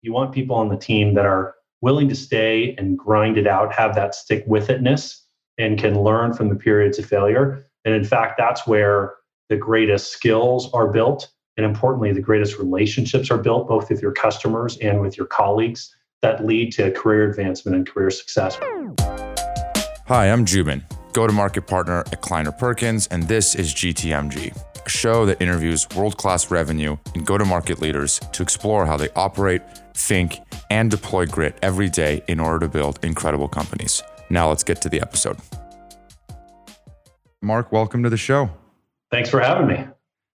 You want people on the team that are willing to stay and grind it out, have that stick with itness, and can learn from the periods of failure. And in fact, that's where the greatest skills are built. And importantly, the greatest relationships are built, both with your customers and with your colleagues, that lead to career advancement and career success. Hi, I'm Joubin, go to market partner at Kleiner Perkins, and this is GTMG, a show that interviews world class revenue and go to market leaders to explore how they operate, think, and deploy grit every day in order to build incredible companies. Now let's get to the episode. Mark, welcome to the show. Thanks for having me.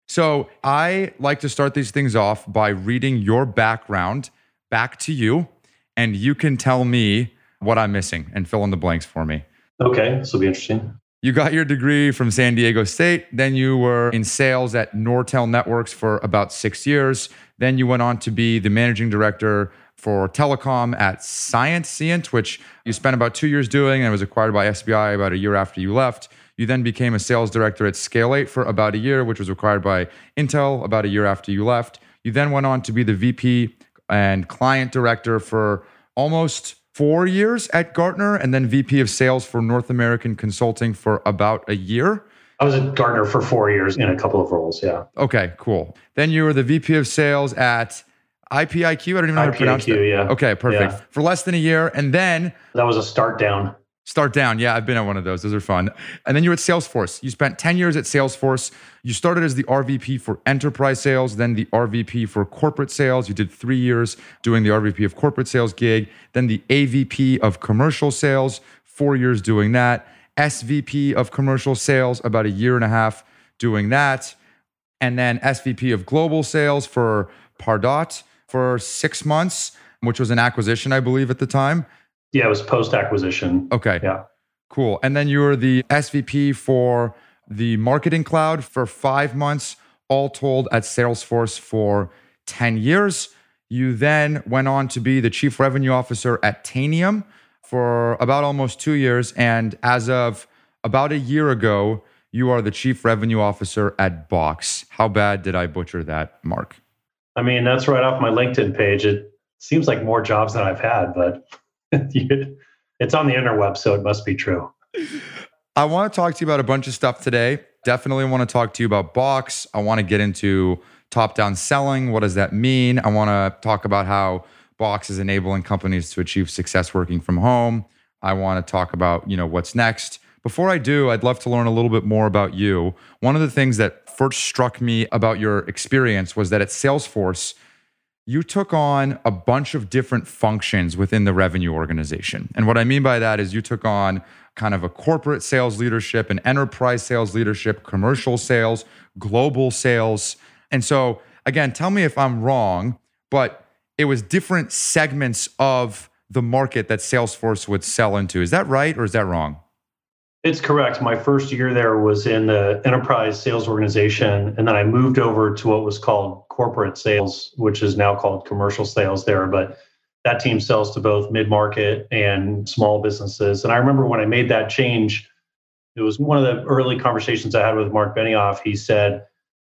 So, I like to start these things off by reading your background back to you, and you can tell me what I'm missing and fill in the blanks for me. Okay, this will be interesting. You got your degree from San Diego State. Then you were in sales at Nortel Networks for about six years. Then you went on to be the managing director for telecom at Scient, which you spent about two years doing and was acquired by SBI about a year after you left. You then became a sales director at Scale8 for about a year, which was acquired by Intel about a year after you left. You then went on to be the VP and client director for almost four years at Gartner, and then VP of sales for North American Consulting for about a year. I was at Gartner for four years in a couple of roles. Yeah. Okay, cool. Then you were the VP of sales at IPIQ. I don't even know how to pronounce it. Yeah. Okay, perfect. Yeah. For less than a year, and then that was a start down. Start down. Yeah, I've been at one of those. Those are fun. And then you're at Salesforce. You spent 10 years at Salesforce. You started as the RVP for enterprise sales, then the RVP for corporate sales. You did three years doing the RVP of corporate sales gig, then the AVP of commercial sales, four years doing that, SVP of commercial sales, about a year and a half doing that, and then SVP of global sales for Pardot for six months, which was an acquisition, I believe, at the time. Yeah, it was post acquisition. Okay. Yeah. Cool. And then you were the SVP for the marketing cloud for five months, all told at Salesforce for 10 years. You then went on to be the chief revenue officer at Tanium for about almost two years. And as of about a year ago, you are the chief revenue officer at Box. How bad did I butcher that, Mark? I mean, that's right off my LinkedIn page. It seems like more jobs than I've had, but it's on the interweb, so it must be true. I want to talk to you about a bunch of stuff today. Definitely want to talk to you about Box. I want to get into top down selling. What does that mean? I want to talk about how Box is enabling companies to achieve success working from home. I want to talk about, you know, what's next. Before I do, I'd love to learn a little bit more about you. One of the things that first struck me about your experience was that at Salesforce, you took on a bunch of different functions within the revenue organization. And what I mean by that is you took on kind of a corporate sales leadership, an enterprise sales leadership, commercial sales, global sales. And so, again, tell me if I'm wrong, but it was different segments of the market that Salesforce would sell into. Is that right or is that wrong? It's correct. My first year there was in the enterprise sales organization. And then I moved over to what was called corporate sales, which is now called commercial sales there. But that team sells to both mid market and small businesses. And I remember when I made that change, it was one of the early conversations I had with Mark Benioff. He said,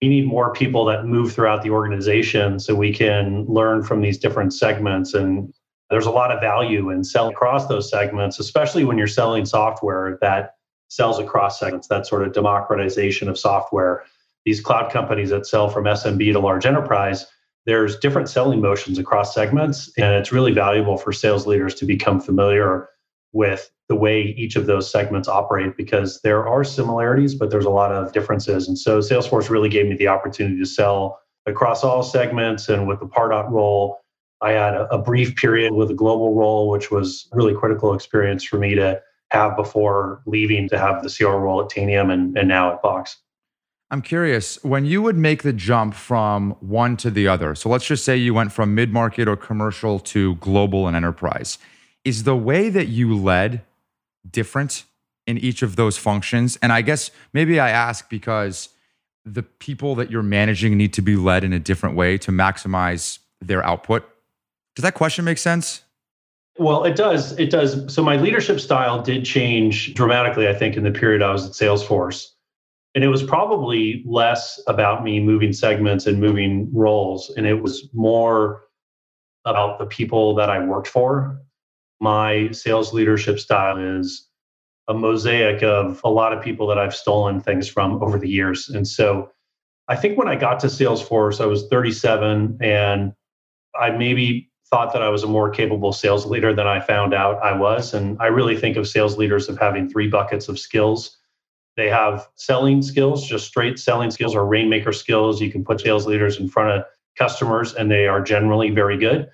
we need more people that move throughout the organization so we can learn from these different segments and there's a lot of value in selling across those segments especially when you're selling software that sells across segments, that sort of democratization of software. These cloud companies that sell from SMB to large enterprise, there's different selling motions across segments. And it's really valuable for sales leaders to become familiar with the way each of those segments operate because there are similarities, but there's a lot of differences. And so Salesforce really gave me the opportunity to sell across all segments. And with the Pardot role, I had a, brief period with a global role, which was really critical experience for me to have before leaving to have the CR role at Tanium and, and now at Box. I'm curious, when you would make the jump from one to the other, so let's just say you went from mid market or commercial to global and enterprise, is the way that you led different in each of those functions? And I guess maybe I ask because the people that you're managing need to be led in a different way to maximize their output. Does that question make sense? Well, it does. It does. So my leadership style did change dramatically, I think, in the period I was at Salesforce. And it was probably less about me moving segments and moving roles. And it was more about the people that I worked for. My sales leadership style is a mosaic of a lot of people that I've stolen things from over the years. And so I think when I got to Salesforce, I was 37 and I maybe thought that I was a more capable sales leader than I found out I was. And I really think of sales leaders of having three buckets of skills. They have selling skills, just straight selling skills or rainmaker skills. You can put sales leaders in front of customers and they are generally very good.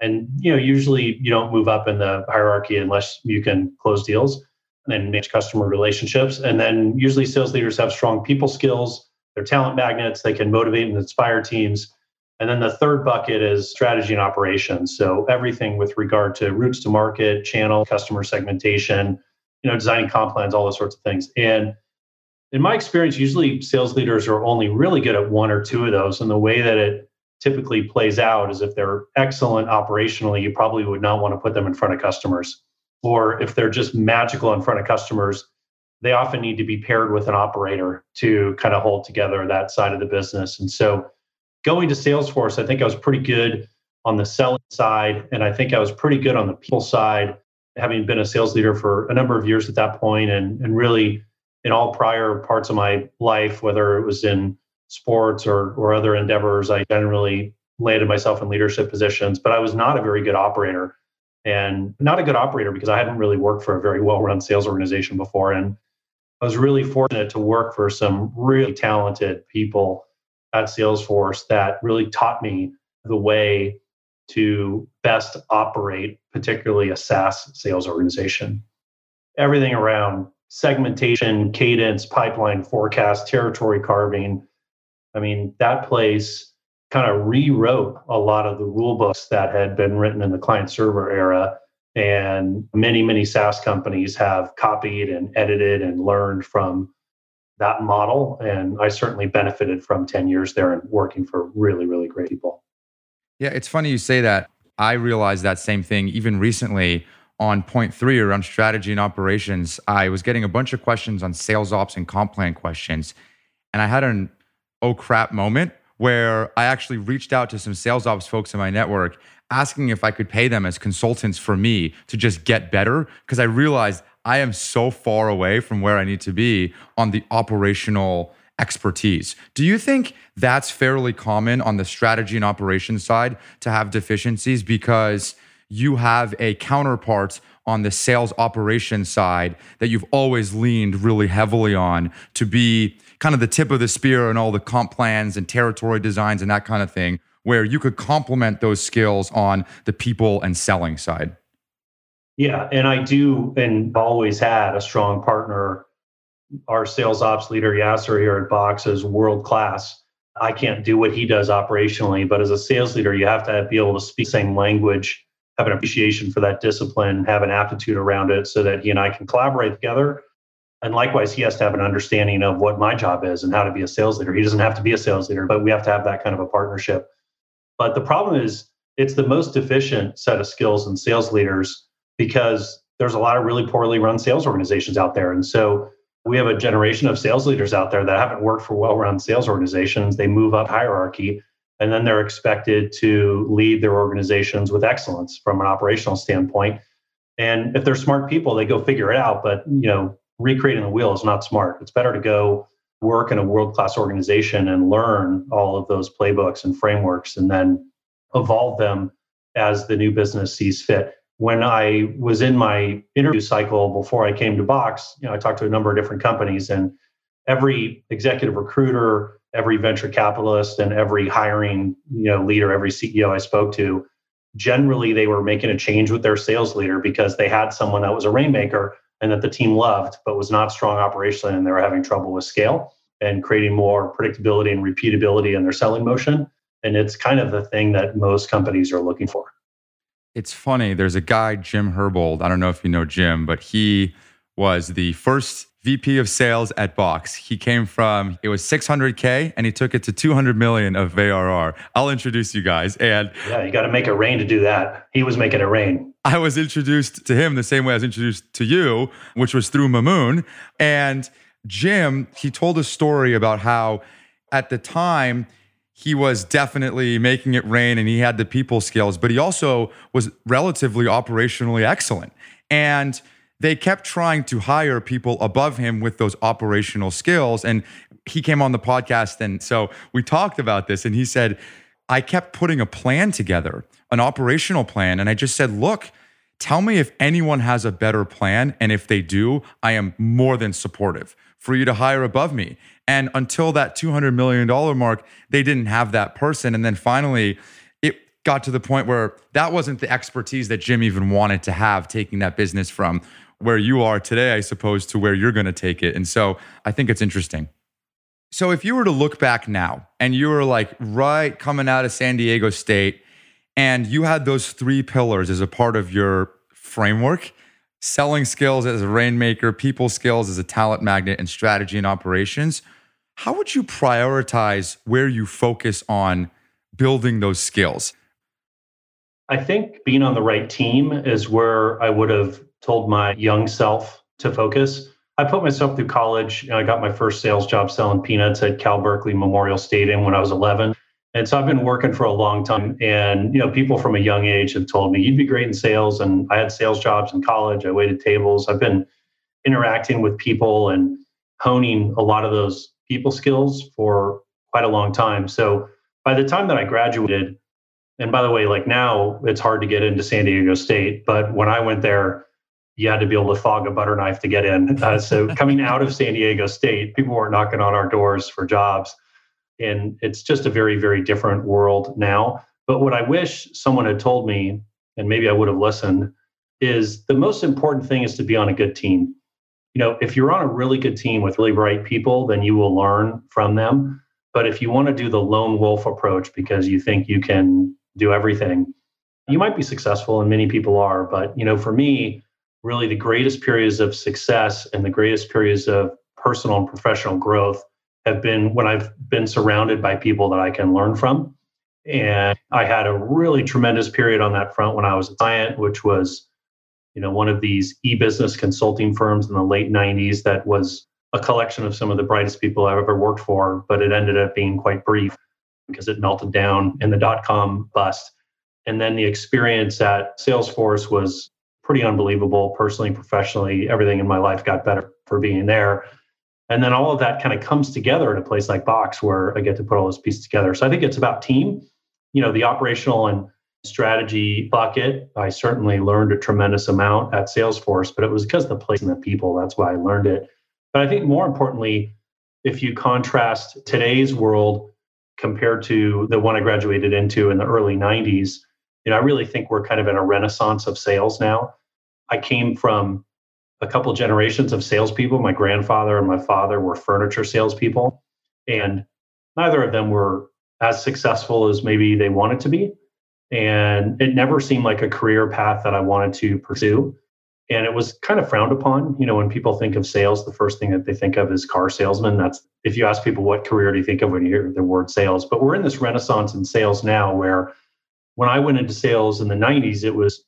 And you know, usually you don't move up in the hierarchy unless you can close deals and manage customer relationships. And then usually sales leaders have strong people skills, they're talent magnets, they can motivate and inspire teams and then the third bucket is strategy and operations. So everything with regard to routes to market, channel, customer segmentation, you know, designing comp plans, all those sorts of things. And in my experience, usually sales leaders are only really good at one or two of those. And the way that it typically plays out is if they're excellent operationally, you probably would not want to put them in front of customers. Or if they're just magical in front of customers, they often need to be paired with an operator to kind of hold together that side of the business. And so going to Salesforce, I think I was pretty good on the selling side, and I think I was pretty good on the people side, having been a sales leader for a number of years at that point, and and really in all prior parts of my life, whether it was in sports or or other endeavors, I generally landed myself in leadership positions. But I was not a very good operator, and not a good operator because I hadn't really worked for a very well-run sales organization before, and I was really fortunate to work for some really talented people at Salesforce that really taught me the way to best operate, particularly a SaaS sales organization. Everything around segmentation, cadence, pipeline forecast, territory carving. I mean, that place kind of rewrote a lot of the rule books that had been written in the client server era. And many, many SaaS companies have copied and edited and learned from that model. And I certainly benefited from 10 years there and working for really, really great people. Yeah, it's funny you say that. I realized that same thing even recently on point three around strategy and operations. I was getting a bunch of questions on sales ops and comp plan questions. And I had an oh crap moment where I actually reached out to some sales ops folks in my network asking if I could pay them as consultants for me to just get better because I realized I am so far away from where I need to be on the operational expertise. Do you think that's fairly common on the strategy and operations side to have deficiencies because you have a counterpart on the sales operations side that you've always leaned really heavily on to be kind of the tip of the spear and all the comp plans and territory designs and that kind of thing where you could complement those skills on the people and selling side? Yeah, and I do and always had a strong partner. Our sales ops leader, Yasser here at Box, is world class. I can't do what he does operationally, but as a sales leader, you have to be able to speak the same language, have an appreciation for that discipline, have an aptitude around it so that he and I can collaborate together. And likewise, he has to have an understanding of what my job is and how to be a sales leader. He doesn't have to be a sales leader, but we have to have that kind of a partnership. But the problem is, it's the most deficient set of skills in sales leaders because there's a lot of really poorly run sales organizations out there. And so we have a generation of sales leaders out there that haven't worked for well run sales organizations. They move up hierarchy and then they're expected to lead their organizations with excellence from an operational standpoint. And if they're smart people, they go figure it out. But you know, recreating the wheel is not smart. It's better to go work in a world class organization and learn all of those playbooks and frameworks and then evolve them as the new business sees fit when I was in my interview cycle before I came to Box, you know, I talked to a number of different companies, and every executive recruiter, every venture capitalist, and every hiring you know leader, every CEO I spoke to, generally they were making a change with their sales leader because they had someone that was a rainmaker and that the team loved, but was not strong operationally, and they were having trouble with scale and creating more predictability and repeatability in their selling motion. And it's kind of the thing that most companies are looking for. It's funny. There's a guy, Jim Herbold. I don't know if you know Jim, but he was the first VP of sales at Box. He came from it was 600k and he took it to 200 million of ARR. I'll introduce you guys. And yeah, you got to make it rain to do that. He was making it rain. I was introduced to him the same way I was introduced to you, which was through Mamoon. And Jim, he told a story about how at the time he was definitely making it rain and he had the people skills, but he also was relatively operationally excellent. And they kept trying to hire people above him with those operational skills. And he came on the podcast. And so we talked about this. And he said, I kept putting a plan together, an operational plan. And I just said, look, tell me if anyone has a better plan. And if they do, I am more than supportive for you to hire above me. And until that $200 million mark, they didn't have that person. And then finally, it got to the point where that wasn't the expertise that Jim even wanted to have taking that business from where you are today, I suppose, to where you're going to take it. And so I think it's interesting. So if you were to look back now and you were like right coming out of San Diego State and you had those three pillars as a part of your framework selling skills as a rainmaker, people skills as a talent magnet, and strategy and operations how would you prioritize where you focus on building those skills? I think being on the right team is where I would have told my young self to focus. I put myself through college. I got my first sales job selling peanuts at Cal Berkeley Memorial Stadium when I was 11. And so I've been working for a long time. And, you know, people from a young age have told me, you'd be great in sales. And I had sales jobs in college. I waited tables. I've been interacting with people and honing a lot of those people skills for quite a long time. So by the time that I graduated, and by the way, like now it's hard to get into San Diego State, but when I went there, you had to be able to fog a butter knife to get in. Uh, so coming out of San Diego State, people were knocking on our doors for jobs. And it's just a very, very different world now. But what I wish someone had told me, and maybe I would have listened, is the most important thing is to be on a good team. You know, if you're on a really good team with really bright people, then you will learn from them. But if you want to do the lone wolf approach because you think you can do everything, you might be successful, and many people are. But, you know, for me, really the greatest periods of success and the greatest periods of personal and professional growth have been when I've been surrounded by people that I can learn from. And I had a really tremendous period on that front when I was at Scient, which was, you know, one of these e-business consulting firms in the late 90s that was a collection of some of the brightest people I've ever worked for, but it ended up being quite brief because it melted down in the dot com bust. And then the experience at Salesforce was pretty unbelievable personally, professionally. Everything in my life got better for being there. And then all of that kind of comes together in a place like Box where I get to put all those pieces together. So I think it's about team. You know, the operational and strategy bucket, I certainly learned a tremendous amount at Salesforce, but it was because of the place and the people. That's why I learned it. But I think more importantly, if you contrast today's world compared to the one I graduated into in the early 90s, you know, I really think we're kind of in a renaissance of sales now. I came from a couple generations of salespeople. My grandfather and my father were furniture salespeople, and neither of them were as successful as maybe they wanted to be. And it never seemed like a career path that I wanted to pursue. And it was kind of frowned upon. You know, when people think of sales, the first thing that they think of is car salesman. That's if you ask people what career do you think of when you hear the word sales. But we're in this renaissance in sales now where when I went into sales in the 90s, it was,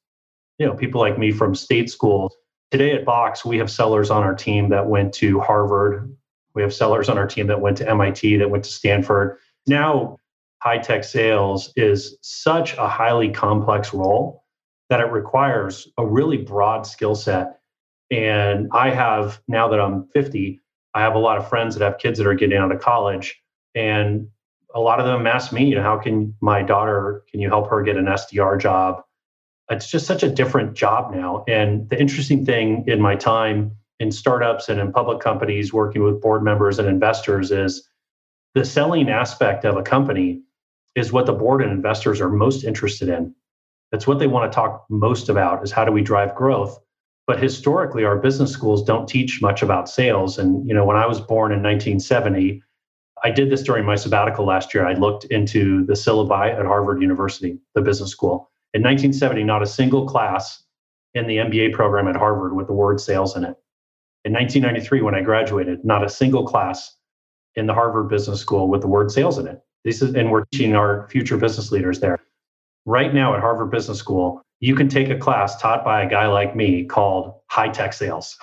you know, people like me from state schools. Today at Box, we have sellers on our team that went to Harvard. We have sellers on our team that went to MIT, that went to Stanford. Now, high tech sales is such a highly complex role that it requires a really broad skill set. And I have, now that I'm 50, I have a lot of friends that have kids that are getting out of college. And a lot of them ask me, you know, how can my daughter, can you help her get an SDR job? It's just such a different job now. And the interesting thing in my time in startups and in public companies working with board members and investors is the selling aspect of a company is what the board and investors are most interested in. That's what they want to talk most about is how do we drive growth? But historically, our business schools don't teach much about sales. And you know, when I was born in 1970, I did this during my sabbatical last year. I looked into the syllabi at Harvard University, the business school. In 1970, not a single class in the MBA program at Harvard with the word sales in it. In 1993, when I graduated, not a single class in the Harvard Business School with the word sales in it. This is, and we're teaching our future business leaders there. Right now at Harvard Business School, you can take a class taught by a guy like me called high tech sales.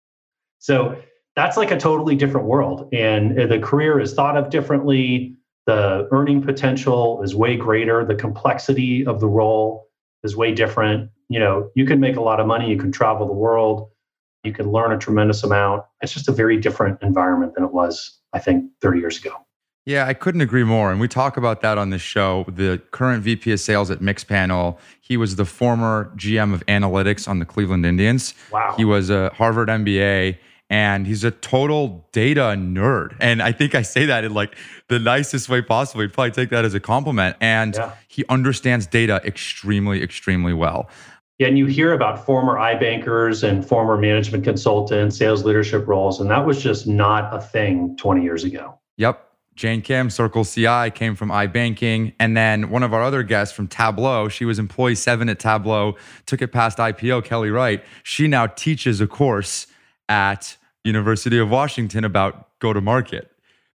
so that's like a totally different world and uh, the career is thought of differently The earning potential is way greater. The complexity of the role is way different. You know, you can make a lot of money, you can travel the world, you can learn a tremendous amount. It's just a very different environment than it was, I think, 30 years ago. Yeah, I couldn't agree more. And we talk about that on this show. The current VP of sales at Mixpanel, he was the former GM of analytics on the Cleveland Indians. Wow. He was a Harvard MBA and he's a total data nerd. And I think I say that in like the nicest way possible. He'd probably take that as a compliment. And yeah. he understands data extremely, extremely well. Yeah, and you hear about former iBankers and former management consultants, sales leadership roles, and that was just not a thing 20 years ago. Yep. Jane Kim, Circle CI, came from iBanking. And then one of our other guests from Tableau, she was employee seven at Tableau, took it past IPO, Kelly Wright. She now teaches a course at University of Washington about go to market.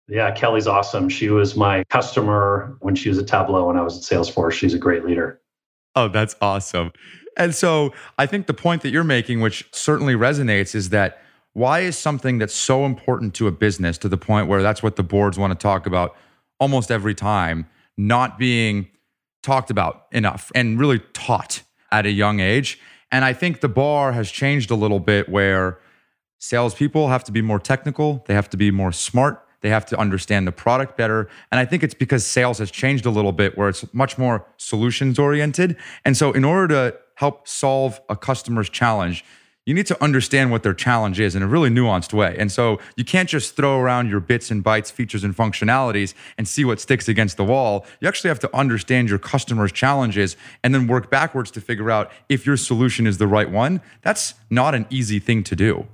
Yeah, Kelly's awesome. She was my customer when she was at Tableau when I was at Salesforce. She's a great leader. Oh, that's awesome. And so I think the point that you're making, which certainly resonates, is that why is something that's so important to a business to the point where that's what the boards want to talk about almost every time not being talked about enough and really taught at a young age? And I think the bar has changed a little bit where salespeople have to be more technical, they have to be more smart, they have to understand the product better. And I think it's because sales has changed a little bit where it's much more solutions oriented. And so, in order to help solve a customer's challenge, you need to understand what their challenge is in a really nuanced way. And so you can't just throw around your bits and bytes, features and functionalities and see what sticks against the wall. You actually have to understand your customer's challenges and then work backwards to figure out if your solution is the right one. That's not an easy thing to do.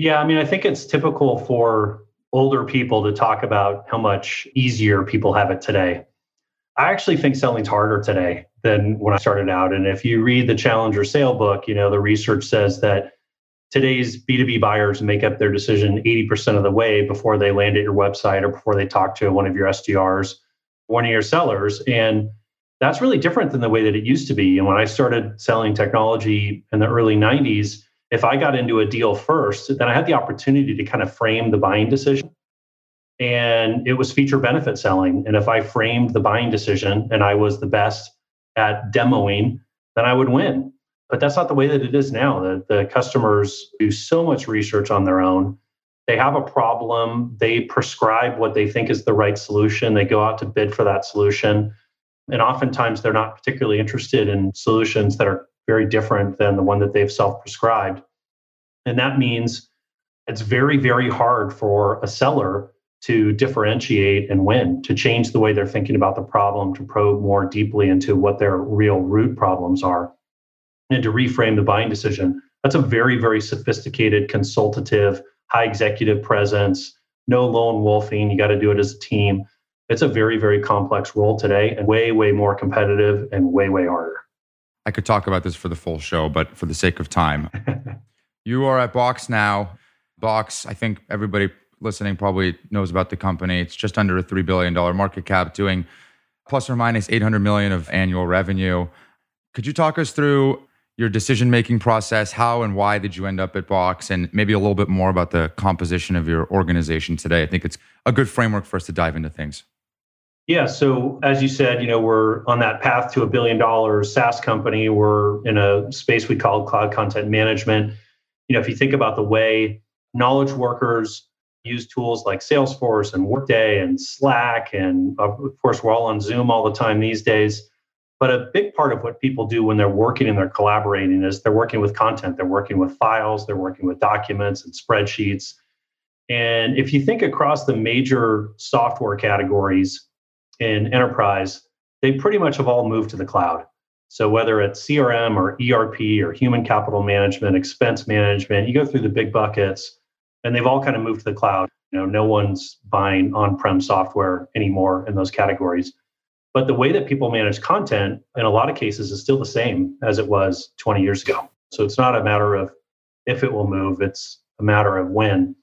Yeah, I mean, I think it's typical for older people to talk about how much easier people have it today. I actually think selling's harder today than when I started out. And if you read the Challenger Sale book, you know, the research says that today's B2B buyers make up their decision 80% of the way before they land at your website or before they talk to one of your SDRs, one of your sellers. And that's really different than the way that it used to be. And when I started selling technology in the early 90s, if I got into a deal first, then I had the opportunity to kind of frame the buying decision. And it was feature benefit selling. And if I framed the buying decision and I was the best at demoing, then I would win. But that's not the way that it is now. The, the customers do so much research on their own. They have a problem, they prescribe what they think is the right solution, they go out to bid for that solution. And oftentimes they're not particularly interested in solutions that are very different than the one that they've self prescribed. And that means it's very, very hard for a seller to differentiate and win, to change the way they're thinking about the problem, to probe more deeply into what their real root problems are, and to reframe the buying decision. That's a very, very sophisticated, consultative, high executive presence, no lone wolfing. You got to do it as a team. It's a very, very complex role today and way, way more competitive and way, way harder. I could talk about this for the full show, but for the sake of time, you are at Box now. Box, I think everybody listening probably knows about the company. It's just under a $3 billion market cap, doing plus or minus 800 million of annual revenue. Could you talk us through your decision making process? How and why did you end up at Box? And maybe a little bit more about the composition of your organization today. I think it's a good framework for us to dive into things. Yeah. So as you said, you know, we're on that path to a billion dollar SaaS company. We're in a space we call cloud content management. You know, if you think about the way knowledge workers use tools like Salesforce and Workday and Slack. And of course, we're all on Zoom all the time these days. But a big part of what people do when they're working and they're collaborating is they're working with content, they're working with files, they're working with documents and spreadsheets. And if you think across the major software categories in enterprise, they pretty much have all moved to the cloud. So whether it's CRM or ERP or human capital management, expense management, you go through the big buckets and they've all kind of moved to the cloud. You know, no one's buying on-prem software anymore in those categories. But the way that people manage content in a lot of cases is still the same as it was 20 years ago. So it's not a matter of if it will move, it's a matter of when.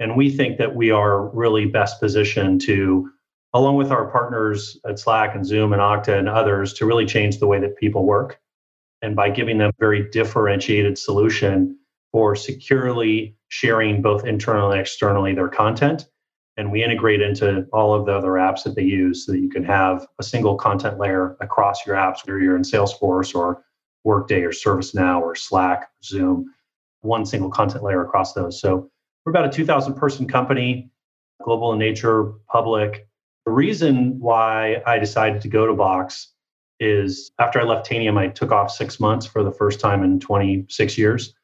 And we think that we are really best positioned to, along with our partners at Slack and Zoom and Okta and others, to really change the way that people work. And by giving them a very differentiated solution for securely sharing both internally and externally their content and we integrate into all of the other apps that they use so that you can have a single content layer across your apps, whether you're in Salesforce or Workday or ServiceNow or Slack, Zoom, one single content layer across those. So we're about a 2,000 person company, global in nature, public. The reason why I decided to go to Box is after I left Tanium, I took off six months for the first time in 26 years.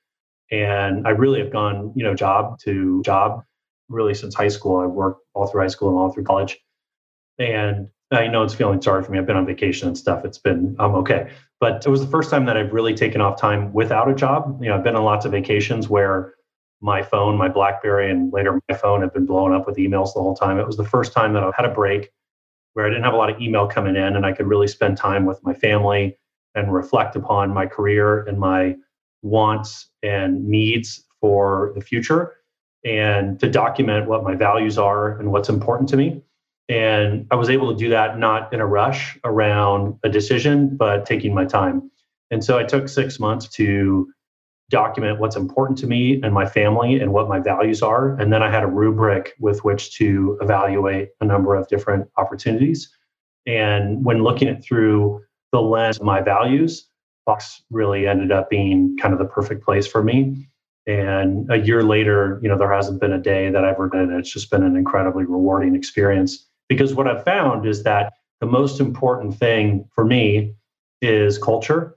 And I really have gone, you know, job to job really since high school. I worked all through high school and all through college. And I know it's feeling sorry for me. I've been on vacation and stuff. It's been, I'm okay. But it was the first time that I've really taken off time without a job. You know, I've been on lots of vacations where my phone, my Blackberry, and later my phone had been blowing up with emails the whole time. It was the first time that I had a break where I didn't have a lot of email coming in and I could really spend time with my family and reflect upon my career and my wants and needs for the future and to document what my values are and what's important to me. And I was able to do that not in a rush around a decision, but taking my time. And so I took six months to document what's important to me and my family and what my values are. And then I had a rubric with which to evaluate a number of different opportunities. And when looking at through the lens of my values, Box really ended up being kind of the perfect place for me. And a year later, you know, there hasn't been a day that I've regretted it. It's just been an incredibly rewarding experience. Because what I've found is that the most important thing for me is culture.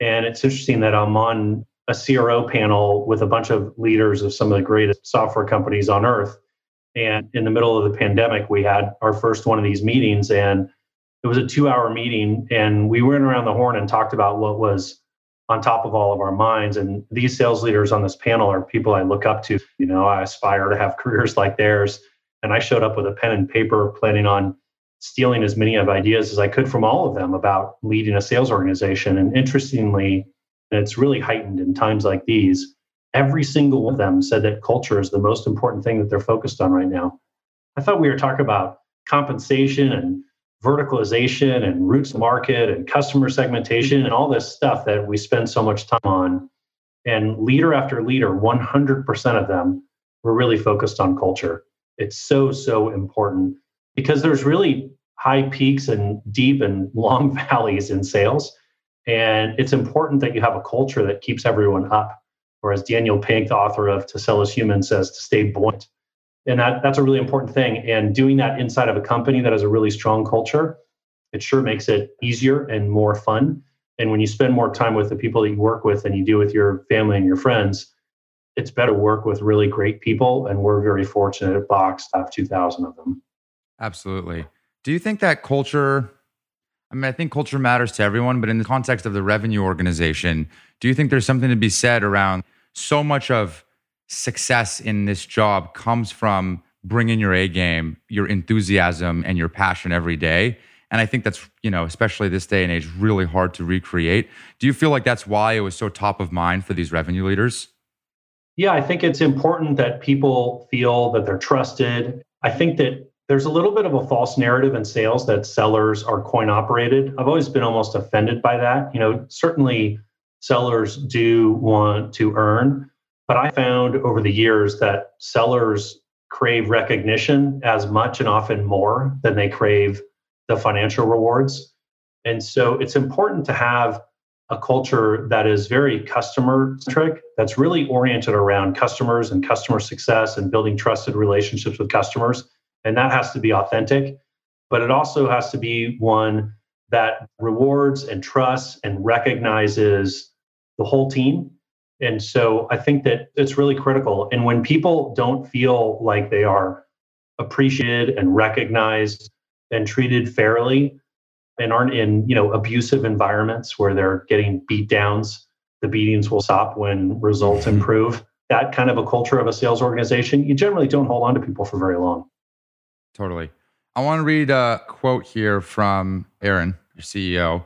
And it's interesting that I'm on a CRO panel with a bunch of leaders of some of the greatest software companies on earth. And in the middle of the pandemic, we had our first one of these meetings, and it was a two hour meeting. And we went around the horn and talked about what was on top of all of our minds. And these sales leaders on this panel are people I look up to. You know, I aspire to have careers like theirs. And I showed up with a pen and paper planning on stealing as many of ideas as I could from all of them about leading a sales organization. And interestingly, and it's really heightened in times like these, every single one of them said that culture is the most important thing that they're focused on right now. I thought we were talking about compensation and verticalization and routes to market and customer segmentation and all this stuff that we spend so much time on. And leader after leader, 100% of them were really focused on culture. It's so, so important because there's really high peaks and deep and long valleys in sales. And it's important that you have a culture that keeps everyone up. Or as Daniel Pink, the author of To Sell Is Human, says, to stay buoyant and that that's a really important thing. And doing that inside of a company that has a really strong culture it sure makes it easier and more fun. And when you spend more time with the people that you work with than you do with your family and your friends it's better work with really great people. And we're very fortunate at box to have 2000 of them. Absolutely. Do you think that culture I mean, I think culture matters to everyone, but in the context of the revenue organization, do you think there's something to be said around so much of success in this job comes from bringing your A game, your enthusiasm, and your passion every day. And I think that's, you know, especially this day and age, really hard to recreate. Do you feel like that's why it was so top of mind for these revenue leaders? Yeah, I think it's important that people feel that they're trusted. I think that there's a little bit of a false narrative in sales that sellers are coin operated. I've always been almost offended by that. You know, certainly sellers do want to earn, but I found over the years that sellers crave recognition as much and often more than they crave the financial rewards. And so it's important to have a culture that is very customer centric, that's really oriented around customers and customer success and building trusted relationships with customers. And that has to be authentic, but it also has to be one that rewards and trusts and recognizes the whole team and so I think that it's really critical. And when people don't feel like they are appreciated and recognized and treated fairly and aren't in, you know, abusive environments where they're getting beat downs, the beatings will stop when results mm-hmm. improve. That kind of a culture of a sales organization, you generally don't hold on to people for very long. Totally. I want to read a quote here from Aaron, your CEO.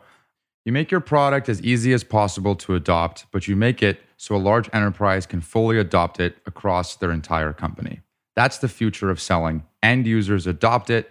You make your product as easy as possible to adopt, but you make it so a large enterprise can fully adopt it across their entire company. That's the future of selling. End users adopt it,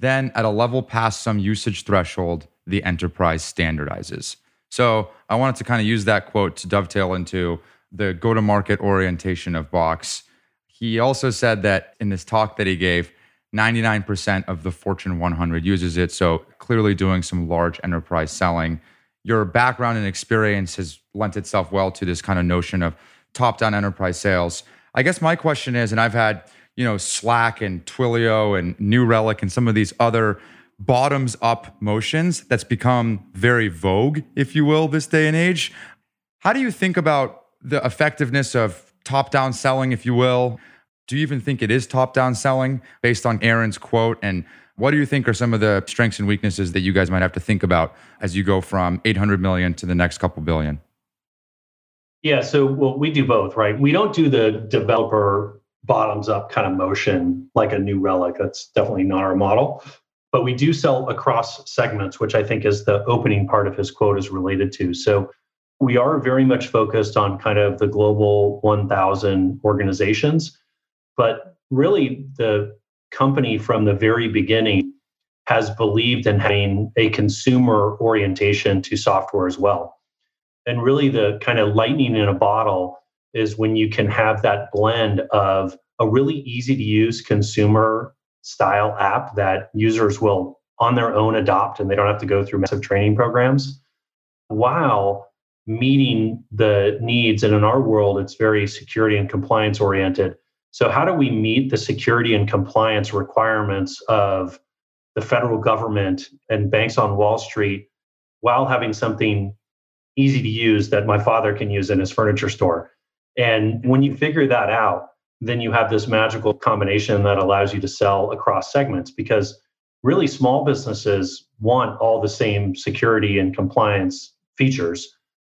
then at a level past some usage threshold, the enterprise standardizes. So I wanted to kind of use that quote to dovetail into the go to market orientation of Box. He also said that in this talk that he gave, 99% of the Fortune 100 uses it. So clearly doing some large enterprise selling. Your background and experience has lent itself well to this kind of notion of top down enterprise sales. I guess my question is, and I've had, you know, Slack and Twilio and New Relic and some of these other bottoms up motions that's become very vogue, if you will, this day and age. How do you think about the effectiveness of top down selling, if you will? Do you even think it is top down selling based on Aaron's quote? And what do you think are some of the strengths and weaknesses that you guys might have to think about as you go from 800 million to the next couple billion? Yeah, so well, we do both, right? We don't do the developer bottoms up kind of motion like a new relic. That's definitely not our model. But we do sell across segments, which I think is the opening part of his quote is related to. So we are very much focused on kind of the global 1000 organizations but really, the company from the very beginning has believed in having a consumer orientation to software as well. And really, the kind of lightning in a bottle is when you can have that blend of a really easy to use consumer style app that users will on their own adopt and they don't have to go through massive training programs while meeting the needs. And in our world, it's very security and compliance oriented so, how do we meet the security and compliance requirements of the federal government and banks on Wall Street while having something easy to use that my father can use in his furniture store? And when you figure that out, then you have this magical combination that allows you to sell across segments because really small businesses want all the same security and compliance features,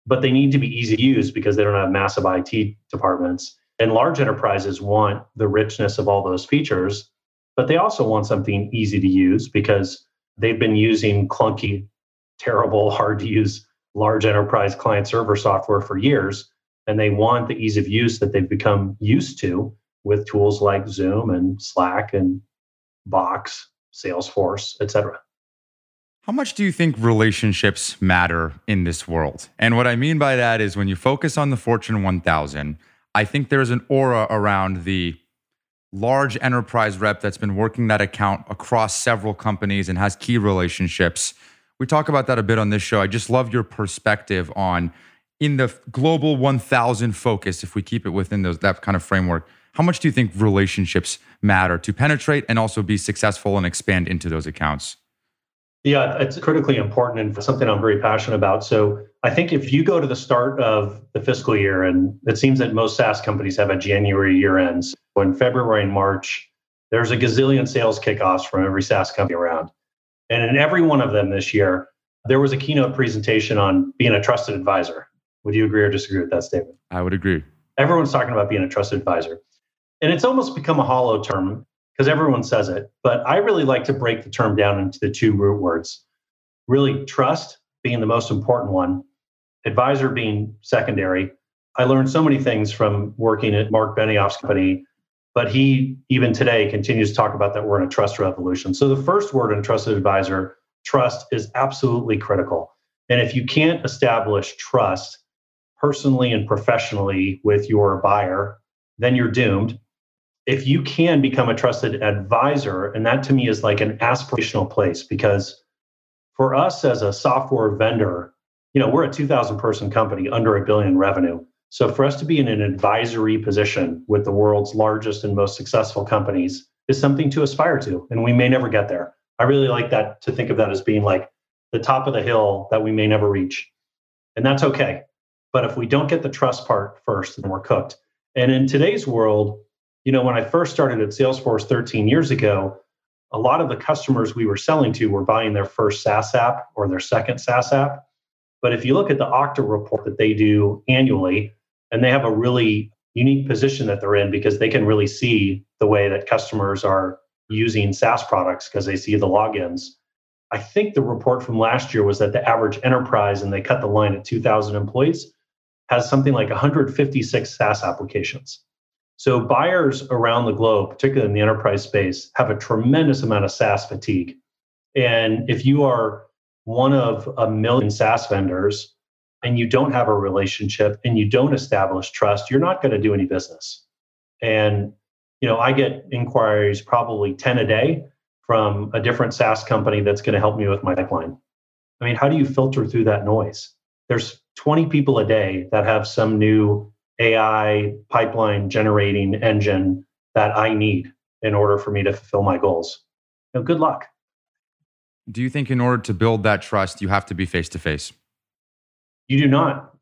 but they need to be easy to use because they don't have massive IT departments. And large enterprises want the richness of all those features, but they also want something easy to use because they've been using clunky, terrible, hard to use large enterprise client server software for years. And they want the ease of use that they've become used to with tools like Zoom and Slack and Box, Salesforce, et cetera. How much do you think relationships matter in this world? And what I mean by that is when you focus on the Fortune 1000, I think there's an aura around the large enterprise rep that's been working that account across several companies and has key relationships. We talk about that a bit on this show. I just love your perspective on in the global 1000 focus if we keep it within those that kind of framework. How much do you think relationships matter to penetrate and also be successful and expand into those accounts? Yeah, it's critically important and something I'm very passionate about. So I think if you go to the start of the fiscal year, and it seems that most SaaS companies have a January year ends, when February and March, there's a gazillion sales kickoffs from every SaaS company around. And in every one of them this year, there was a keynote presentation on being a trusted advisor. Would you agree or disagree with that statement? I would agree. Everyone's talking about being a trusted advisor. And it's almost become a hollow term because everyone says it. But I really like to break the term down into the two root words really, trust being the most important one, advisor being secondary. I learned so many things from working at Mark Benioff's company, but he even today continues to talk about that we're in a trust revolution. So the first word in trusted advisor, trust, is absolutely critical. And if you can't establish trust personally and professionally with your buyer, then you're doomed if you can become a trusted advisor, and that to me is like an aspirational place because for us as a software vendor, you know, we're a 2000 person company under a billion revenue. So for us to be in an advisory position with the world's largest and most successful companies is something to aspire to. And we may never get there. I really like that to think of that as being like the top of the hill that we may never reach. And that's okay. But if we don't get the trust part first, then we're cooked. And in today's world, you know, when I first started at Salesforce 13 years ago, a lot of the customers we were selling to were buying their first SaaS app or their second SaaS app. But if you look at the Okta report that they do annually, and they have a really unique position that they're in because they can really see the way that customers are using SaaS products because they see the logins. I think the report from last year was that the average enterprise, and they cut the line at 2,000 employees, has something like 156 SaaS applications. So buyers around the globe, particularly in the enterprise space, have a tremendous amount of SaaS fatigue. And if you are one of a million SaaS vendors and you don't have a relationship and you don't establish trust, you're not going to do any business. And you know, I get inquiries probably 10 a day from a different SaaS company that's going to help me with my pipeline. I mean, how do you filter through that noise? There's 20 people a day that have some new AI pipeline generating engine that I need in order for me to fulfill my goals. You know, good luck. Do you think in order to build that trust, you have to be face to face? You do not.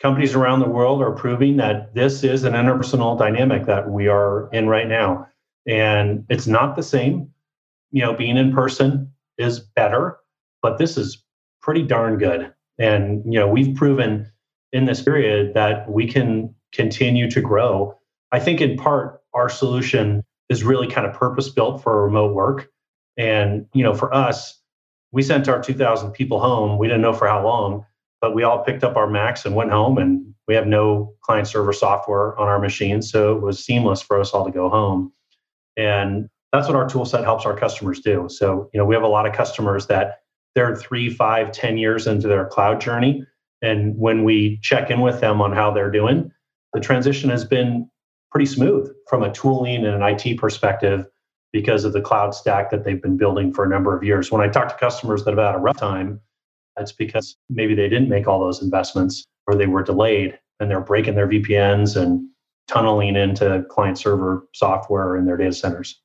Companies around the world are proving that this is an interpersonal dynamic that we are in right now. And it's not the same. You know, being in person is better, but this is pretty darn good. And, you know, we've proven in this period that we can continue to grow. I think in part, our solution is really kind of purpose built for remote work. And, you know, for us, we sent our 2000 people home. We didn't know for how long, but we all picked up our Macs and went home and we have no client server software on our machines. So it was seamless for us all to go home. And that's what our tool set helps our customers do. So, you know, we have a lot of customers that they're three, five, ten years into their cloud journey. And when we check in with them on how they're doing, the transition has been pretty smooth from a tooling and an IT perspective because of the cloud stack that they've been building for a number of years. When I talk to customers that have had a rough time, that's because maybe they didn't make all those investments or they were delayed and they're breaking their VPNs and tunneling into client server software in their data centers.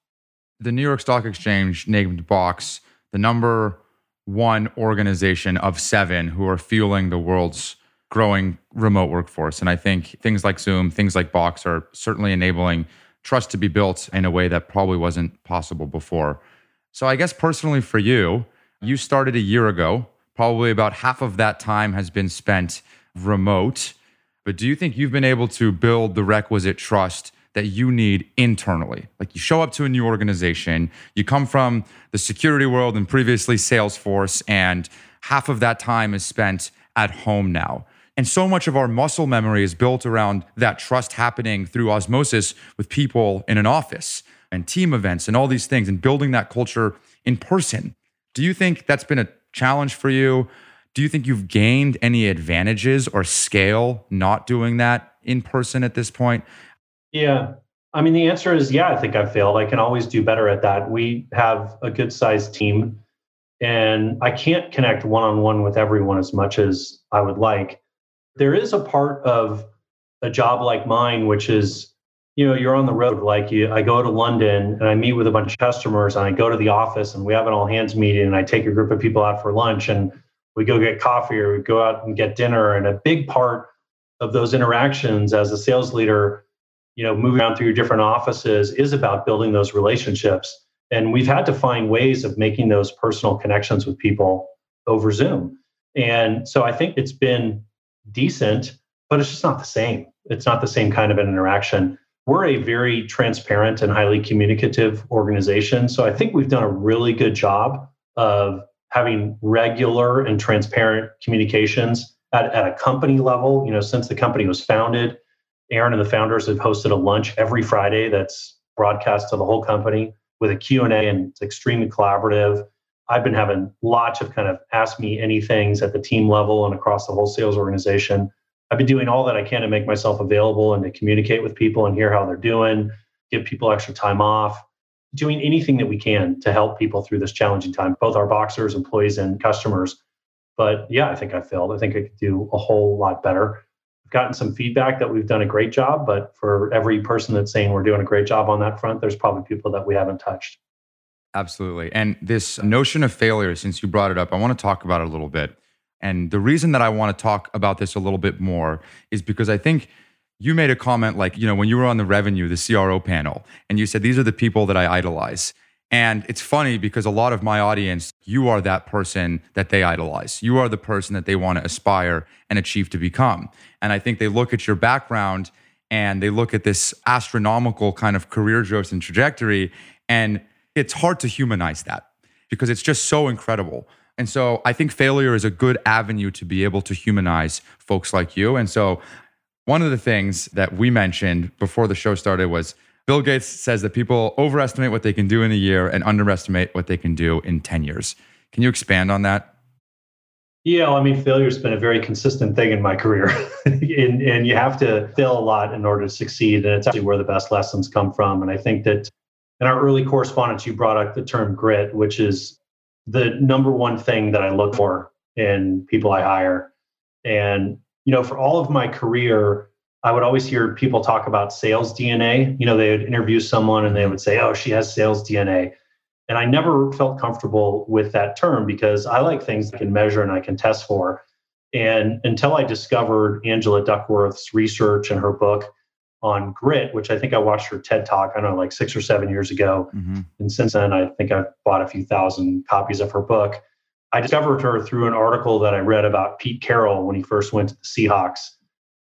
The New York Stock Exchange named Box the number one organization of seven who are fueling the world's growing remote workforce. And I think things like Zoom, things like Box are certainly enabling trust to be built in a way that probably wasn't possible before. So I guess personally for you, you started a year ago. Probably about half of that time has been spent remote. But do you think you've been able to build the requisite trust that you need internally? Like you show up to a new organization, you come from the security world and previously Salesforce, and half of that time is spent at home now. And so much of our muscle memory is built around that trust happening through osmosis with people in an office and team events and all these things and building that culture in person. Do you think that's been a challenge for you? Do you think you've gained any advantages or scale not doing that in person at this point? Yeah. I mean, the answer is yeah, I think I've failed. I can always do better at that. We have a good sized team, and I can't connect one on one with everyone as much as I would like there is a part of a job like mine, which is, you know, you're on the road. Like you, I go to London and I meet with a bunch of customers, and I go to the office and we have an all hands meeting, and I take a group of people out for lunch, and we go get coffee or we go out and get dinner. And a big part of those interactions as a sales leader, you know, moving around through different offices is about building those relationships. And we've had to find ways of making those personal connections with people over Zoom. And so I think it's been decent, but it's just not the same. It's not the same kind of an interaction. We're a very transparent and highly communicative organization. So I think we've done a really good job of having regular and transparent communications at, at a company level. You know, since the company was founded, Aaron and the founders have hosted a lunch every Friday that's broadcast to the whole company with a Q&A and it's extremely collaborative. I've been having lots of kind of ask me anythings at the team level and across the whole sales organization. I've been doing all that I can to make myself available and to communicate with people and hear how they're doing, give people extra time off, doing anything that we can to help people through this challenging time, both our boxers, employees, and customers. But yeah, I think I failed. I think I could do a whole lot better. I've gotten some feedback that we've done a great job, but for every person that's saying we're doing a great job on that front, there's probably people that we haven't touched. Absolutely. And this notion of failure, since you brought it up, I want to talk about it a little bit. And the reason that I want to talk about this a little bit more is because I think you made a comment like, you know, when you were on the revenue, the CRO panel, and you said, these are the people that I idolize. And it's funny because a lot of my audience, you are that person that they idolize. You are the person that they want to aspire and achieve to become. And I think they look at your background and they look at this astronomical kind of career growth and trajectory. And it's hard to humanize that because it's just so incredible. And so I think failure is a good avenue to be able to humanize folks like you. And so one of the things that we mentioned before the show started was Bill Gates says that people overestimate what they can do in a year and underestimate what they can do in 10 years. Can you expand on that? Yeah, I mean, failure's been a very consistent thing in my career, and, and you have to fail a lot in order to succeed. And it's actually where the best lessons come from. And I think that in our early correspondence, you brought up the term grit, which is the number one thing that I look for in people I hire. And you know, for all of my career, I would always hear people talk about sales DNA. You know, they would interview someone and they would say, "Oh, she has sales DNA." And I never felt comfortable with that term because I like things I can measure and I can test for. And until I discovered Angela Duckworth's research and her book on grit, which I think I watched her TED talk, I don't know, like six or seven years ago. Mm-hmm. And since then, I think I've bought a few thousand copies of her book. I discovered her through an article that I read about Pete Carroll when he first went to the Seahawks.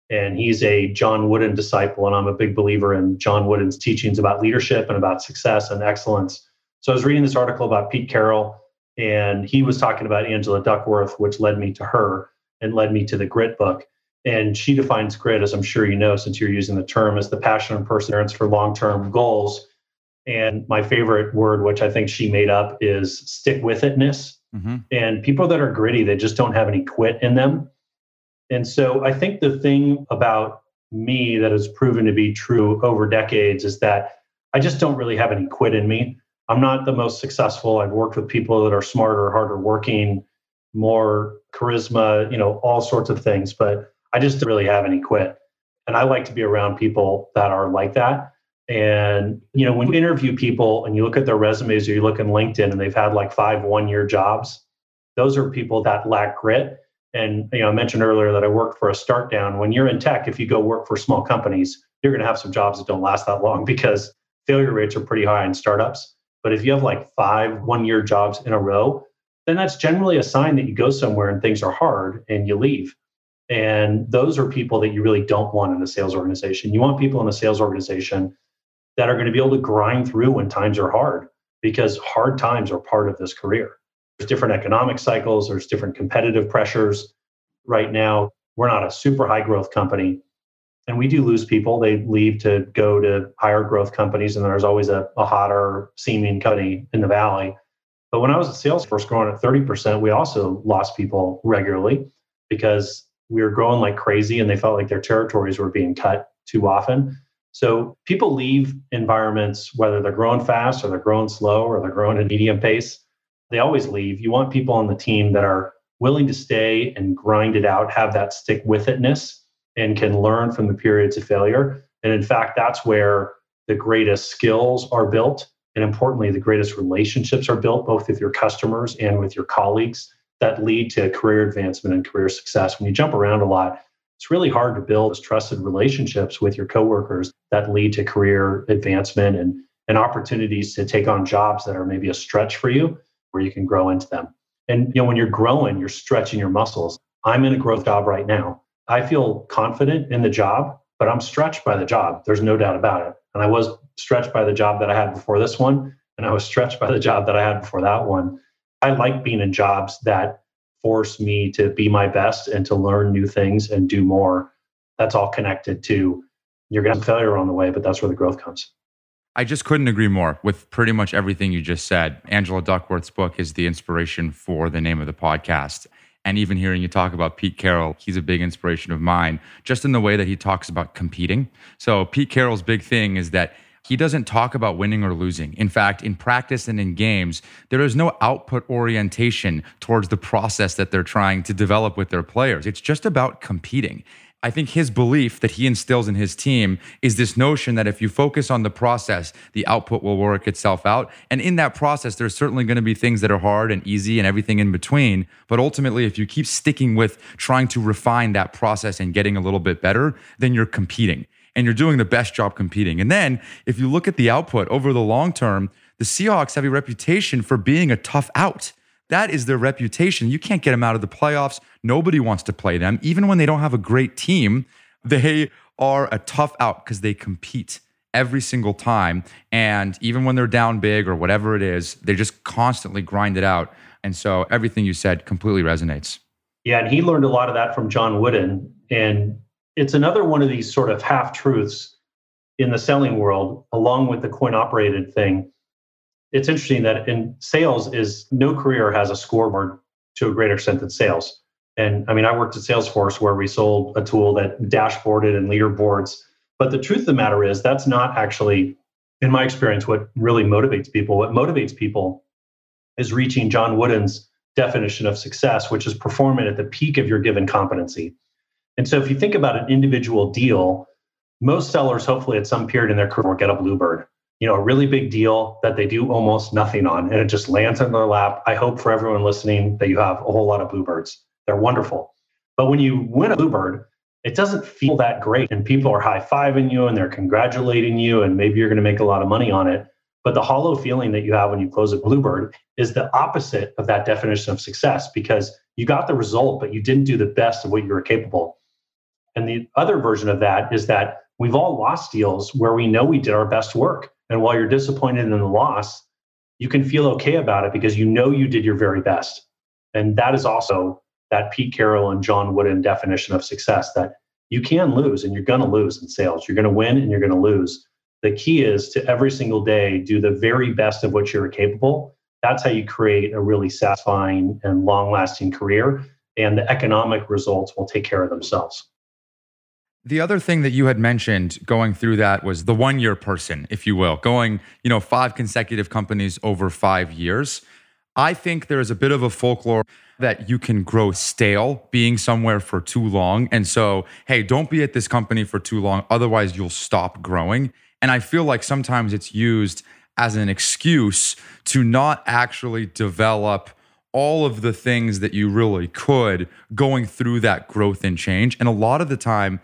And he's a John Wooden disciple. And I'm a big believer in John Wooden's teachings about leadership and about success and excellence. So I was reading this article about Pete Carroll, and he was talking about Angela Duckworth, which led me to her and led me to the Grit book. And she defines grit, as I'm sure you know, since you're using the term, as the passion and perseverance for long term goals. And my favorite word, which I think she made up, is stick with itness. Mm-hmm. And people that are gritty, they just don't have any quit in them. And so I think the thing about me that has proven to be true over decades is that I just don't really have any quit in me. I'm not the most successful. I've worked with people that are smarter, harder working, more charisma, you know, all sorts of things, but I just don't really have any quit. And I like to be around people that are like that. And, you know, when you interview people and you look at their resumes or you look in LinkedIn and they've had like five one year jobs, those are people that lack grit. And, you know, I mentioned earlier that I worked for a start down. When you're in tech, if you go work for small companies, you're going to have some jobs that don't last that long because failure rates are pretty high in startups. But if you have like five one year jobs in a row, then that's generally a sign that you go somewhere and things are hard and you leave. And those are people that you really don't want in a sales organization. You want people in a sales organization that are going to be able to grind through when times are hard because hard times are part of this career. There's different economic cycles, there's different competitive pressures. Right now, we're not a super high growth company, and we do lose people. They leave to go to higher growth companies, and there's always a, a hotter seeming company in the valley. But when I was at Salesforce growing at 30%, we also lost people regularly because we were growing like crazy and they felt like their territories were being cut too often. So people leave environments, whether they're growing fast or they're growing slow or they're growing at medium pace, they always leave. You want people on the team that are willing to stay and grind it out, have that stick with itness and can learn from the periods of failure. And in fact, that's where the greatest skills are built. And importantly, the greatest relationships are built, both with your customers and with your colleagues that lead to career advancement and career success. When you jump around a lot, it's really hard to build those trusted relationships with your coworkers that lead to career advancement and, and opportunities to take on jobs that are maybe a stretch for you where you can grow into them. And you know, when you're growing, you're stretching your muscles. I'm in a growth job right now. I feel confident in the job, but I'm stretched by the job. There's no doubt about it. And I was stretched by the job that I had before this one, and I was stretched by the job that I had before that one. I like being in jobs that force me to be my best and to learn new things and do more. That's all connected to you're going to have failure on the way, but that's where the growth comes. I just couldn't agree more with pretty much everything you just said. Angela Duckworth's book is the inspiration for the name of the podcast. And even hearing you talk about Pete Carroll, he's a big inspiration of mine, just in the way that he talks about competing. So, Pete Carroll's big thing is that he doesn't talk about winning or losing. In fact, in practice and in games, there is no output orientation towards the process that they're trying to develop with their players. It's just about competing. I think his belief that he instills in his team is this notion that if you focus on the process, the output will work itself out. And in that process, there's certainly going to be things that are hard and easy and everything in between. But ultimately, if you keep sticking with trying to refine that process and getting a little bit better, then you're competing and you're doing the best job competing. And then if you look at the output over the long term, the Seahawks have a reputation for being a tough out. That is their reputation. You can't get them out of the playoffs. Nobody wants to play them. Even when they don't have a great team, they are a tough out because they compete every single time. And even when they're down big or whatever it is, they just constantly grind it out. And so everything you said completely resonates. Yeah, and he learned a lot of that from John Wooden. And it's another one of these sort of half truths in the selling world, along with the coin operated thing it's interesting that in sales is no career has a scoreboard to a greater extent than sales. And I mean, I worked at Salesforce where we sold a tool that dashboarded and leaderboards. But the truth of the matter is, that's not actually, in my experience, what really motivates people. What motivates people is reaching John Wooden's definition of success, which is performing at the peak of your given competency. And so if you think about an individual deal, most sellers, hopefully at some period in their career, will get a bluebird. You know, a really big deal that they do almost nothing on, and it just lands in their lap. I hope for everyone listening that you have a whole lot of bluebirds. They're wonderful. But when you win a bluebird, it doesn't feel that great, and people are high fiving you and they're congratulating you, and maybe you're going to make a lot of money on it. But the hollow feeling that you have when you close a bluebird is the opposite of that definition of success because you got the result, but you didn't do the best of what you were capable. And the other version of that is that we've all lost deals where we know we did our best work. And while you're disappointed in the loss, you can feel okay about it because you know you did your very best. And that is also that Pete Carroll and John Wooden definition of success that you can lose and you're going to lose in sales. You're going to win and you're going to lose. The key is to every single day do the very best of what you're capable. That's how you create a really satisfying and long lasting career. And the economic results will take care of themselves. The other thing that you had mentioned going through that was the one year person, if you will, going, you know, five consecutive companies over five years. I think there is a bit of a folklore that you can grow stale being somewhere for too long. And so, hey, don't be at this company for too long. Otherwise, you'll stop growing. And I feel like sometimes it's used as an excuse to not actually develop all of the things that you really could going through that growth and change. And a lot of the time,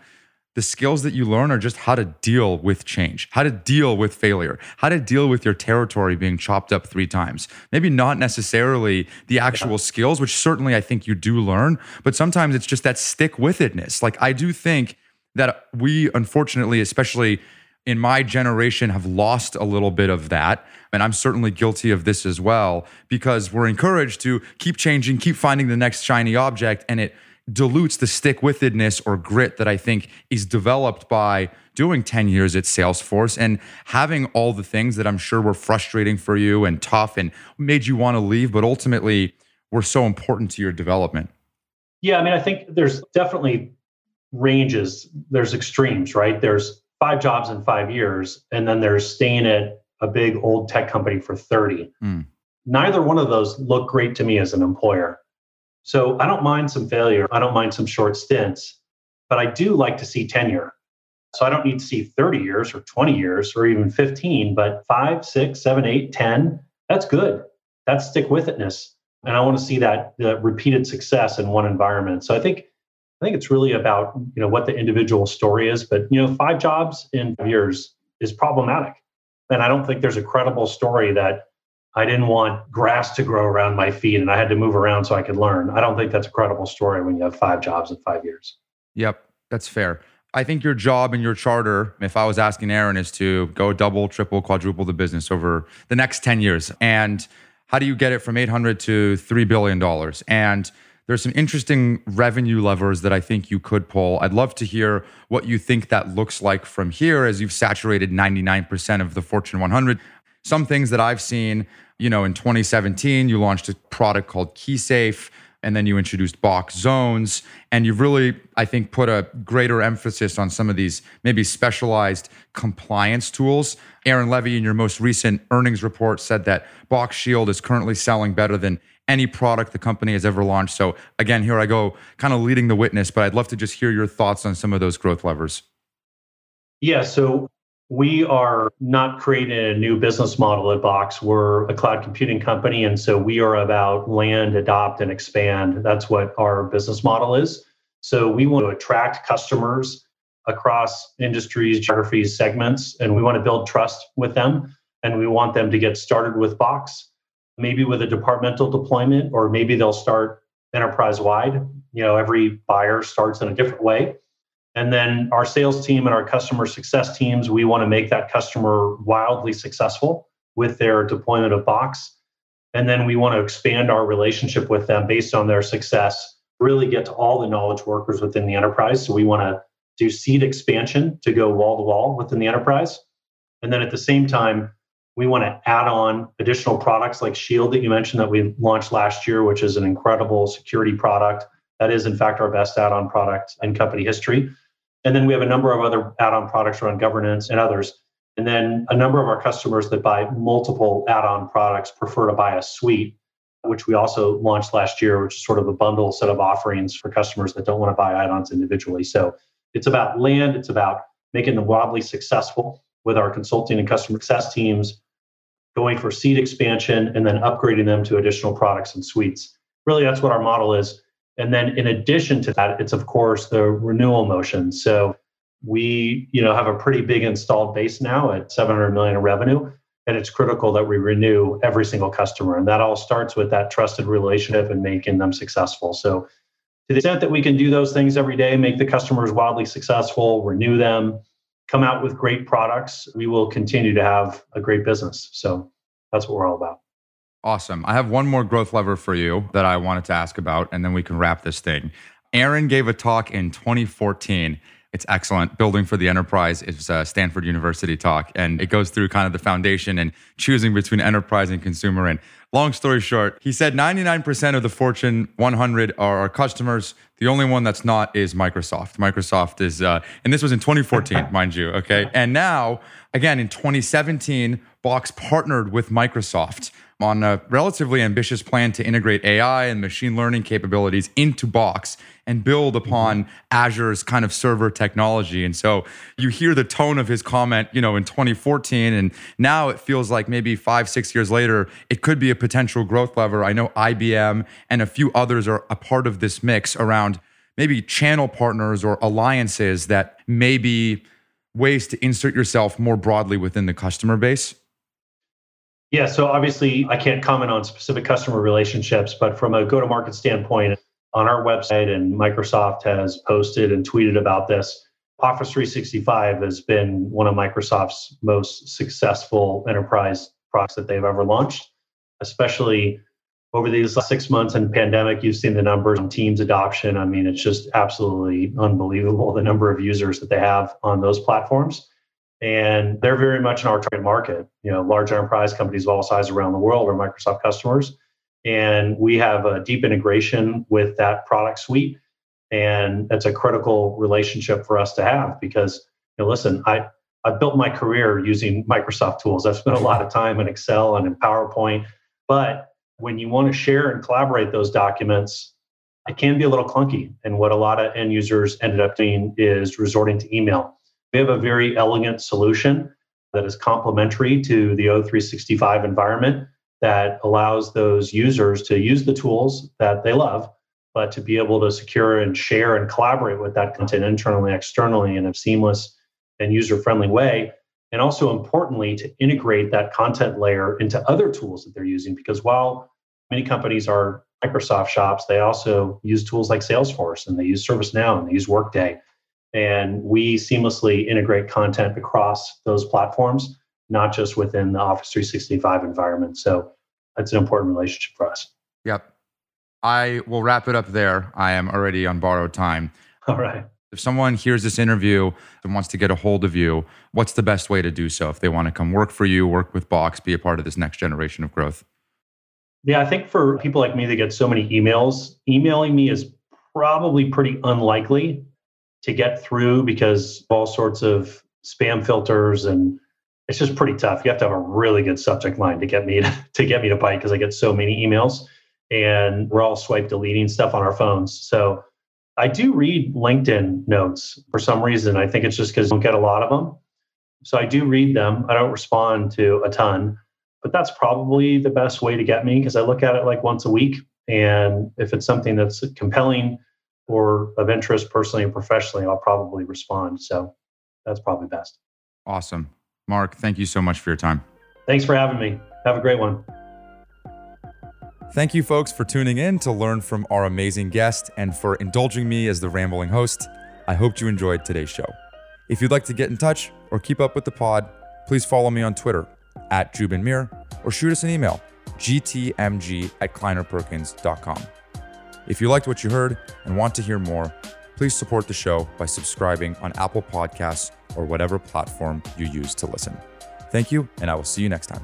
the skills that you learn are just how to deal with change, how to deal with failure, how to deal with your territory being chopped up three times. Maybe not necessarily the actual skills, which certainly I think you do learn, but sometimes it's just that stick with itness. Like I do think that we, unfortunately, especially in my generation, have lost a little bit of that. And I'm certainly guilty of this as well, because we're encouraged to keep changing, keep finding the next shiny object, and it dilutes the stick withedness or grit that I think is developed by doing 10 years at Salesforce and having all the things that I'm sure were frustrating for you and tough and made you want to leave, but ultimately were so important to your development. Yeah, I mean, I think there's definitely ranges, there's extremes, right? There's five jobs in five years, and then there's staying at a big old tech company for 30. Mm. Neither one of those look great to me as an employer. So I don't mind some failure. I don't mind some short stints, but I do like to see tenure. So I don't need to see 30 years or 20 years or even 15, but five, six, seven, eight, 10, that's good. That's stick with itness. And I want to see that the repeated success in one environment. So I think I think it's really about you know what the individual story is, but you know, five jobs in years is problematic. And I don't think there's a credible story that I didn't want grass to grow around my feet and I had to move around so I could learn. I don't think that's a credible story when you have five jobs in five years. Yep, that's fair. I think your job and your charter, if I was asking Aaron, is to go double, triple, quadruple the business over the next 10 years. And how do you get it from 800 to $3 billion? And there's some interesting revenue levers that I think you could pull. I'd love to hear what you think that looks like from here as you've saturated 99% of the Fortune 100 some things that I've seen, you know, in 2017, you launched a product called KeySafe, and then you introduced Box Zones, and you've really, I think, put a greater emphasis on some of these maybe specialized compliance tools. Aaron Levie in your most recent earnings report, said that Box Shield is currently selling better than any product the company has ever launched. So again, here I go, kind of leading the witness, but I'd love to just hear your thoughts on some of those growth levers. Yeah, so we are not creating a new business model at Box. We're a cloud computing company. And so we are about land, adopt, and expand. That's what our business model is. So we want to attract customers across industries, geographies, segments, and we want to build trust with them. And we want them to get started with Box, maybe with a departmental deployment, or maybe they'll start enterprise wide. You know, every buyer starts in a different way. And then our sales team and our customer success teams, we want to make that customer wildly successful with their deployment of Box. And then we want to expand our relationship with them based on their success, really get to all the knowledge workers within the enterprise. So we want to do seed expansion to go wall to wall within the enterprise. And then at the same time, we want to add on additional products like Shield that you mentioned that we launched last year, which is an incredible security product That is, in fact, our best add on product in company history. And then we have a number of other add on products around governance and others. And then a number of our customers that buy multiple add on products prefer to buy a suite, which we also launched last year, which is sort of a bundle set of offerings for customers that don't want to buy add ons individually. So it's about land, it's about making them wildly successful with our consulting and customer success teams, going for seed expansion, and then upgrading them to additional products and suites. Really, that's what our model is. And then in addition to that, it's of course the renewal motion. So we, you know, have a pretty big installed base now at 700 million in revenue, and it's critical that we renew every single customer. And that all starts with that trusted relationship and making them successful. So to the extent that we can do those things every day, make the customers wildly successful, renew them, come out with great products, we will continue to have a great business. So that's what we're all about. Awesome. I have one more growth lever for you that I wanted to ask about, and then we can wrap this thing. Aaron gave a talk in 2014. It's excellent. Building for the Enterprise is a Stanford University talk, and it goes through kind of the foundation and choosing between enterprise and consumer. And long story short, he said 99% of the Fortune 100 are our customers. The only one that's not is Microsoft. Microsoft is, uh, and this was in 2014, mind you. Okay. And now, again, in 2017, Box partnered with Microsoft on a relatively ambitious plan to integrate AI and machine learning capabilities into Box and build upon Azure's kind of server technology. And so you hear the tone of his comment, you know, in 2014, and now it feels like maybe five, six years later, it could be a potential growth lever. I know IBM and a few others are a part of this mix around maybe channel partners or alliances that may be ways to insert yourself more broadly within the customer base. Yeah, so obviously I can't comment on specific customer relationships, but from a go to market standpoint, on our website, and Microsoft has posted and tweeted about this. Office 365 has been one of Microsoft's most successful enterprise products that they've ever launched, especially over these six months in pandemic. You've seen the numbers on Teams adoption. I mean, it's just absolutely unbelievable the number of users that they have on those platforms and they're very much in our target market. You know, large enterprise companies of all sizes around the world are Microsoft customers, and we have a deep integration with that product suite, and that's a critical relationship for us to have because you know, listen, I I built my career using Microsoft tools. I've spent a lot of time in Excel and in PowerPoint, but when you want to share and collaborate those documents, it can be a little clunky. And what a lot of end users ended up doing is resorting to email we have a very elegant solution that is complementary to the O365 environment that allows those users to use the tools that they love, but to be able to secure and share and collaborate with that content internally, externally in a seamless and user friendly way. And also importantly, to integrate that content layer into other tools that they're using. Because while many companies are Microsoft shops, they also use tools like Salesforce and they use ServiceNow and they use Workday and we seamlessly integrate content across those platforms, not just within the Office 365 environment. So that's an important relationship for us. Yep. I will wrap it up there. I am already on borrowed time. All right. If someone hears this interview and wants to get a hold of you, what's the best way to do so if they want to come work for you, work with Box, be a part of this next generation of growth? Yeah, I think for people like me that get so many emails, emailing me is probably pretty unlikely to get through because all sorts of spam filters and it's just pretty tough. You have to have a really good subject line to get me to, to get me to bite because I get so many emails and we're all swipe deleting stuff on our phones. So I do read LinkedIn notes for some reason. I think it's just because I don't get a lot of them. So I do read them. I don't respond to a ton, but that's probably the best way to get me because I look at it like once a week. And if it's something that's compelling, or of interest personally and professionally, I'll probably respond. So that's probably best. Awesome. Mark, thank you so much for your time. Thanks for having me. Have a great one. Thank you, folks, for tuning in to learn from our amazing guest and for indulging me as the rambling host. I hope you enjoyed today's show. If you'd like to get in touch or keep up with the pod, please follow me on Twitter at Joubin Mir or shoot us an email, gtmg at kleinerperkins.com. If you liked what you heard and want to hear more, please support the show by subscribing on Apple Podcasts or whatever platform you use to listen. Thank you, and I will see you next time.